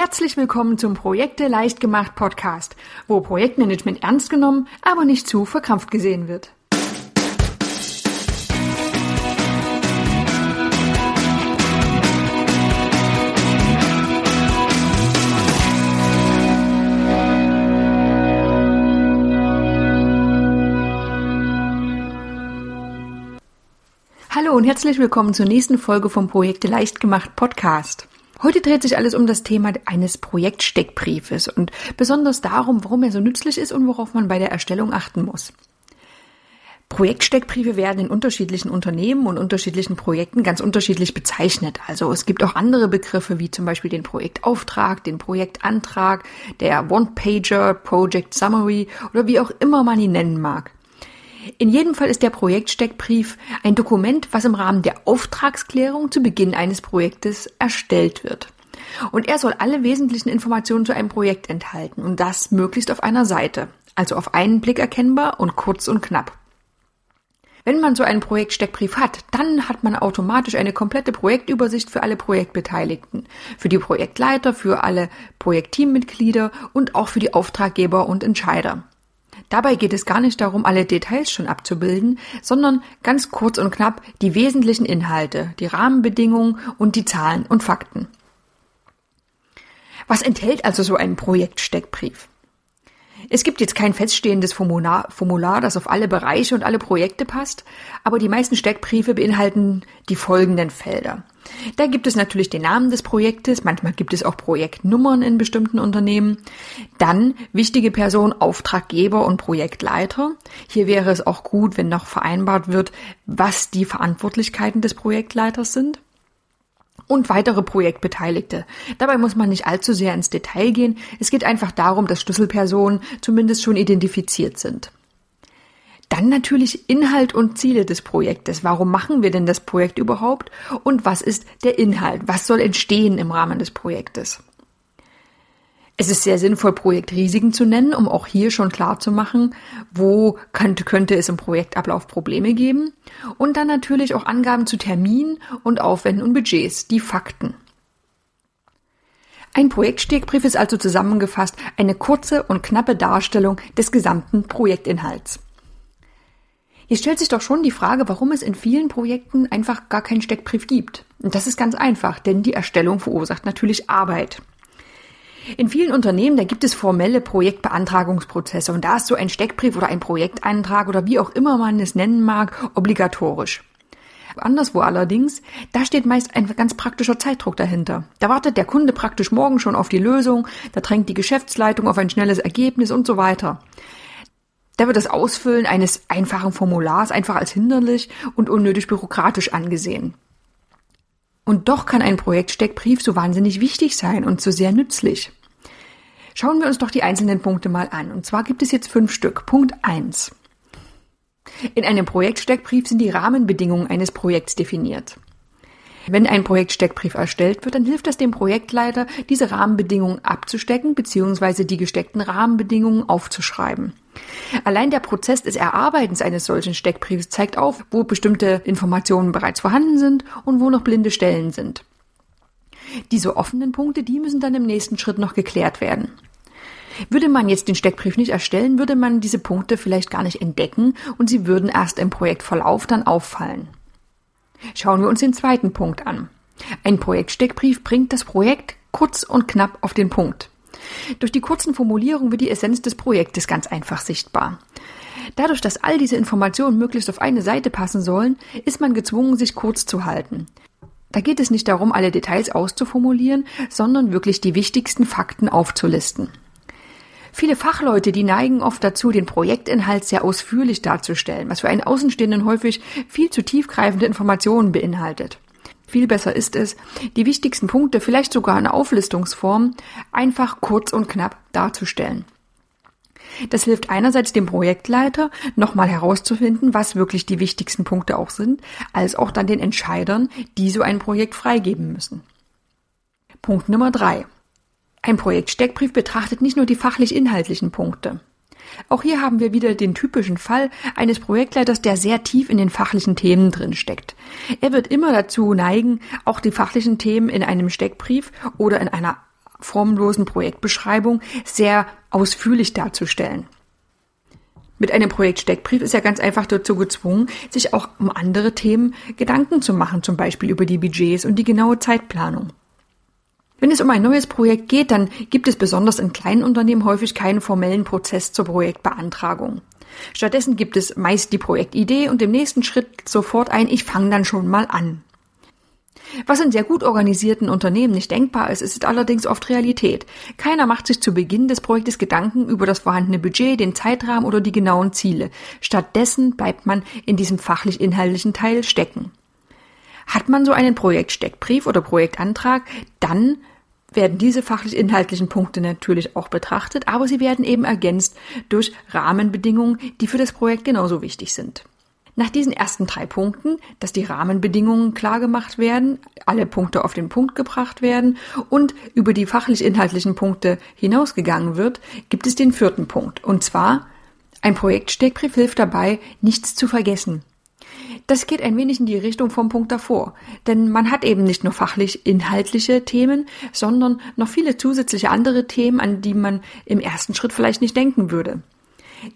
Herzlich willkommen zum Projekte leicht gemacht Podcast, wo Projektmanagement ernst genommen, aber nicht zu verkrampft gesehen wird. Hallo und herzlich willkommen zur nächsten Folge vom Projekte leicht gemacht Podcast. Heute dreht sich alles um das Thema eines Projektsteckbriefes und besonders darum, warum er so nützlich ist und worauf man bei der Erstellung achten muss. Projektsteckbriefe werden in unterschiedlichen Unternehmen und unterschiedlichen Projekten ganz unterschiedlich bezeichnet. Also es gibt auch andere Begriffe wie zum Beispiel den Projektauftrag, den Projektantrag, der One-Pager, Project Summary oder wie auch immer man ihn nennen mag. In jedem Fall ist der Projektsteckbrief ein Dokument, was im Rahmen der Auftragsklärung zu Beginn eines Projektes erstellt wird. Und er soll alle wesentlichen Informationen zu einem Projekt enthalten und das möglichst auf einer Seite, also auf einen Blick erkennbar und kurz und knapp. Wenn man so einen Projektsteckbrief hat, dann hat man automatisch eine komplette Projektübersicht für alle Projektbeteiligten, für die Projektleiter, für alle Projektteammitglieder und auch für die Auftraggeber und Entscheider. Dabei geht es gar nicht darum, alle Details schon abzubilden, sondern ganz kurz und knapp die wesentlichen Inhalte, die Rahmenbedingungen und die Zahlen und Fakten. Was enthält also so ein Projektsteckbrief? Es gibt jetzt kein feststehendes Formular, Formular, das auf alle Bereiche und alle Projekte passt, aber die meisten Steckbriefe beinhalten die folgenden Felder. Da gibt es natürlich den Namen des Projektes, manchmal gibt es auch Projektnummern in bestimmten Unternehmen. Dann wichtige Personen, Auftraggeber und Projektleiter. Hier wäre es auch gut, wenn noch vereinbart wird, was die Verantwortlichkeiten des Projektleiters sind und weitere Projektbeteiligte. Dabei muss man nicht allzu sehr ins Detail gehen. Es geht einfach darum, dass Schlüsselpersonen zumindest schon identifiziert sind. Dann natürlich Inhalt und Ziele des Projektes. Warum machen wir denn das Projekt überhaupt? Und was ist der Inhalt? Was soll entstehen im Rahmen des Projektes? Es ist sehr sinnvoll, Projektrisiken zu nennen, um auch hier schon klar zu machen, wo könnte, könnte es im Projektablauf Probleme geben. Und dann natürlich auch Angaben zu Terminen und Aufwänden und Budgets, die Fakten. Ein Projektstegbrief ist also zusammengefasst eine kurze und knappe Darstellung des gesamten Projektinhalts. Hier stellt sich doch schon die Frage, warum es in vielen Projekten einfach gar keinen Steckbrief gibt. Und das ist ganz einfach, denn die Erstellung verursacht natürlich Arbeit. In vielen Unternehmen, da gibt es formelle Projektbeantragungsprozesse und da ist so ein Steckbrief oder ein Projekteintrag oder wie auch immer man es nennen mag, obligatorisch. Anderswo allerdings, da steht meist ein ganz praktischer Zeitdruck dahinter. Da wartet der Kunde praktisch morgen schon auf die Lösung, da drängt die Geschäftsleitung auf ein schnelles Ergebnis und so weiter. Da wird das Ausfüllen eines einfachen Formulars einfach als hinderlich und unnötig bürokratisch angesehen. Und doch kann ein Projektsteckbrief so wahnsinnig wichtig sein und so sehr nützlich. Schauen wir uns doch die einzelnen Punkte mal an. Und zwar gibt es jetzt fünf Stück. Punkt eins: In einem Projektsteckbrief sind die Rahmenbedingungen eines Projekts definiert. Wenn ein Projektsteckbrief erstellt wird, dann hilft es dem Projektleiter, diese Rahmenbedingungen abzustecken bzw. die gesteckten Rahmenbedingungen aufzuschreiben. Allein der Prozess des Erarbeitens eines solchen Steckbriefs zeigt auf, wo bestimmte Informationen bereits vorhanden sind und wo noch blinde Stellen sind. Diese offenen Punkte, die müssen dann im nächsten Schritt noch geklärt werden. Würde man jetzt den Steckbrief nicht erstellen, würde man diese Punkte vielleicht gar nicht entdecken und sie würden erst im Projektverlauf dann auffallen. Schauen wir uns den zweiten Punkt an. Ein Projektsteckbrief bringt das Projekt kurz und knapp auf den Punkt. Durch die kurzen Formulierungen wird die Essenz des Projektes ganz einfach sichtbar. Dadurch, dass all diese Informationen möglichst auf eine Seite passen sollen, ist man gezwungen, sich kurz zu halten. Da geht es nicht darum, alle Details auszuformulieren, sondern wirklich die wichtigsten Fakten aufzulisten. Viele Fachleute, die neigen oft dazu, den Projektinhalt sehr ausführlich darzustellen, was für einen Außenstehenden häufig viel zu tiefgreifende Informationen beinhaltet. Viel besser ist es, die wichtigsten Punkte, vielleicht sogar in Auflistungsform, einfach kurz und knapp darzustellen. Das hilft einerseits dem Projektleiter, nochmal herauszufinden, was wirklich die wichtigsten Punkte auch sind, als auch dann den Entscheidern, die so ein Projekt freigeben müssen. Punkt Nummer drei. Ein Projektsteckbrief betrachtet nicht nur die fachlich-inhaltlichen Punkte. Auch hier haben wir wieder den typischen Fall eines Projektleiters, der sehr tief in den fachlichen Themen drin steckt. Er wird immer dazu neigen, auch die fachlichen Themen in einem Steckbrief oder in einer formlosen Projektbeschreibung sehr ausführlich darzustellen. Mit einem Projektsteckbrief ist er ganz einfach dazu gezwungen, sich auch um andere Themen Gedanken zu machen, zum Beispiel über die Budgets und die genaue Zeitplanung. Wenn es um ein neues Projekt geht, dann gibt es besonders in kleinen Unternehmen häufig keinen formellen Prozess zur Projektbeantragung. Stattdessen gibt es meist die Projektidee und im nächsten Schritt sofort ein Ich fange dann schon mal an. Was in sehr gut organisierten Unternehmen nicht denkbar ist, ist allerdings oft Realität. Keiner macht sich zu Beginn des Projektes Gedanken über das vorhandene Budget, den Zeitrahmen oder die genauen Ziele. Stattdessen bleibt man in diesem fachlich-inhaltlichen Teil stecken. Hat man so einen Projektsteckbrief oder Projektantrag, dann werden diese fachlich-inhaltlichen Punkte natürlich auch betrachtet, aber sie werden eben ergänzt durch Rahmenbedingungen, die für das Projekt genauso wichtig sind. Nach diesen ersten drei Punkten, dass die Rahmenbedingungen klar gemacht werden, alle Punkte auf den Punkt gebracht werden und über die fachlich-inhaltlichen Punkte hinausgegangen wird, gibt es den vierten Punkt. Und zwar, ein Projektsteckbrief hilft dabei, nichts zu vergessen. Das geht ein wenig in die Richtung vom Punkt davor. Denn man hat eben nicht nur fachlich inhaltliche Themen, sondern noch viele zusätzliche andere Themen, an die man im ersten Schritt vielleicht nicht denken würde.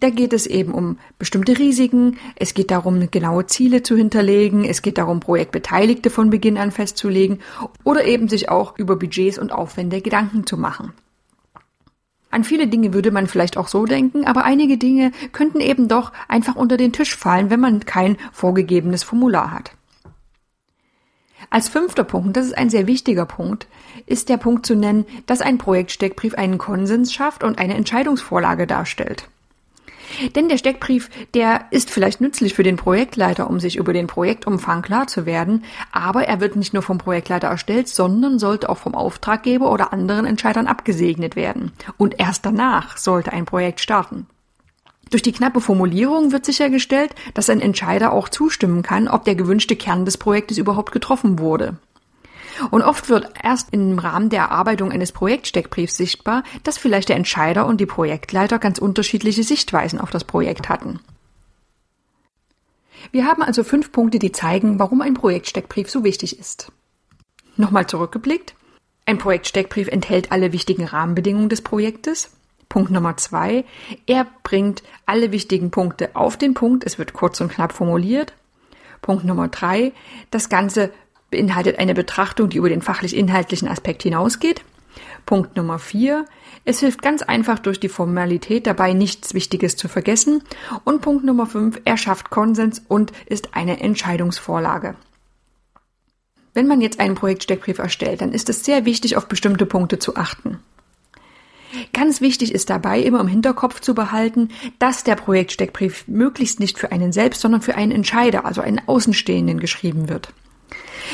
Da geht es eben um bestimmte Risiken, es geht darum, genaue Ziele zu hinterlegen, es geht darum, Projektbeteiligte von Beginn an festzulegen oder eben sich auch über Budgets und Aufwände Gedanken zu machen. An viele Dinge würde man vielleicht auch so denken, aber einige Dinge könnten eben doch einfach unter den Tisch fallen, wenn man kein vorgegebenes Formular hat. Als fünfter Punkt, das ist ein sehr wichtiger Punkt, ist der Punkt zu nennen, dass ein Projektsteckbrief einen Konsens schafft und eine Entscheidungsvorlage darstellt. Denn der Steckbrief, der ist vielleicht nützlich für den Projektleiter, um sich über den Projektumfang klar zu werden, aber er wird nicht nur vom Projektleiter erstellt, sondern sollte auch vom Auftraggeber oder anderen Entscheidern abgesegnet werden. Und erst danach sollte ein Projekt starten. Durch die knappe Formulierung wird sichergestellt, dass ein Entscheider auch zustimmen kann, ob der gewünschte Kern des Projektes überhaupt getroffen wurde. Und oft wird erst im Rahmen der Erarbeitung eines Projektsteckbriefs sichtbar, dass vielleicht der Entscheider und die Projektleiter ganz unterschiedliche Sichtweisen auf das Projekt hatten. Wir haben also fünf Punkte, die zeigen, warum ein Projektsteckbrief so wichtig ist. Nochmal zurückgeblickt. Ein Projektsteckbrief enthält alle wichtigen Rahmenbedingungen des Projektes. Punkt Nummer zwei. Er bringt alle wichtigen Punkte auf den Punkt. Es wird kurz und knapp formuliert. Punkt Nummer drei. Das Ganze beinhaltet eine Betrachtung, die über den fachlich-inhaltlichen Aspekt hinausgeht. Punkt Nummer vier. Es hilft ganz einfach durch die Formalität dabei, nichts Wichtiges zu vergessen. Und Punkt Nummer fünf. Er schafft Konsens und ist eine Entscheidungsvorlage. Wenn man jetzt einen Projektsteckbrief erstellt, dann ist es sehr wichtig, auf bestimmte Punkte zu achten. Ganz wichtig ist dabei, immer im Hinterkopf zu behalten, dass der Projektsteckbrief möglichst nicht für einen selbst, sondern für einen Entscheider, also einen Außenstehenden geschrieben wird.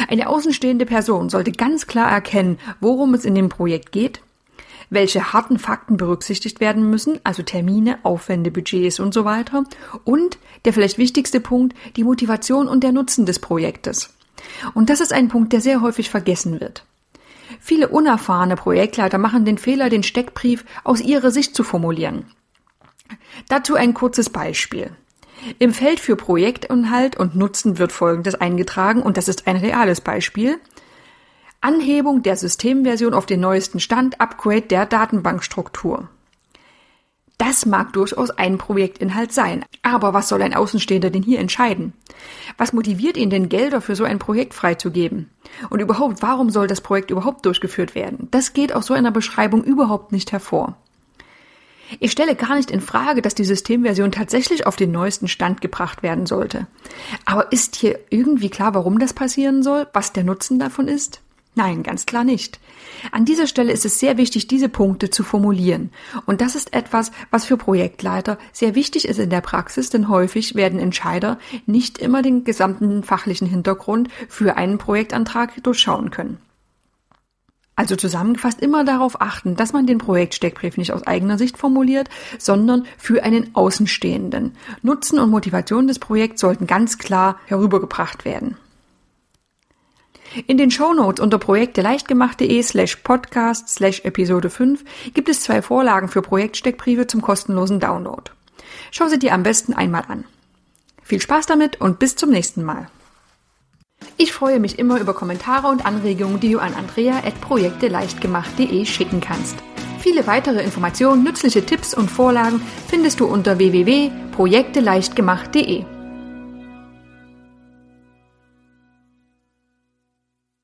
Eine außenstehende Person sollte ganz klar erkennen, worum es in dem Projekt geht, welche harten Fakten berücksichtigt werden müssen, also Termine, Aufwände, Budgets und so weiter, und der vielleicht wichtigste Punkt, die Motivation und der Nutzen des Projektes. Und das ist ein Punkt, der sehr häufig vergessen wird. Viele unerfahrene Projektleiter machen den Fehler, den Steckbrief aus ihrer Sicht zu formulieren. Dazu ein kurzes Beispiel. Im Feld für Projektinhalt und Nutzen wird Folgendes eingetragen und das ist ein reales Beispiel. Anhebung der Systemversion auf den neuesten Stand, Upgrade der Datenbankstruktur. Das mag durchaus ein Projektinhalt sein. Aber was soll ein Außenstehender denn hier entscheiden? Was motiviert ihn denn, Gelder für so ein Projekt freizugeben? Und überhaupt, warum soll das Projekt überhaupt durchgeführt werden? Das geht aus so einer Beschreibung überhaupt nicht hervor. Ich stelle gar nicht in Frage, dass die Systemversion tatsächlich auf den neuesten Stand gebracht werden sollte. Aber ist hier irgendwie klar, warum das passieren soll? Was der Nutzen davon ist? Nein, ganz klar nicht. An dieser Stelle ist es sehr wichtig, diese Punkte zu formulieren. Und das ist etwas, was für Projektleiter sehr wichtig ist in der Praxis, denn häufig werden Entscheider nicht immer den gesamten fachlichen Hintergrund für einen Projektantrag durchschauen können. Also zusammengefasst immer darauf achten, dass man den Projektsteckbrief nicht aus eigener Sicht formuliert, sondern für einen Außenstehenden. Nutzen und Motivation des Projekts sollten ganz klar herübergebracht werden. In den Shownotes unter Projekte leichtgemacht.de slash podcast slash Episode 5 gibt es zwei Vorlagen für Projektsteckbriefe zum kostenlosen Download. Schau sie dir am besten einmal an. Viel Spaß damit und bis zum nächsten Mal. Ich freue mich immer über Kommentare und Anregungen, die du an andrea.projekteleichtgemacht.de schicken kannst. Viele weitere Informationen, nützliche Tipps und Vorlagen findest du unter www.projekteleichtgemacht.de.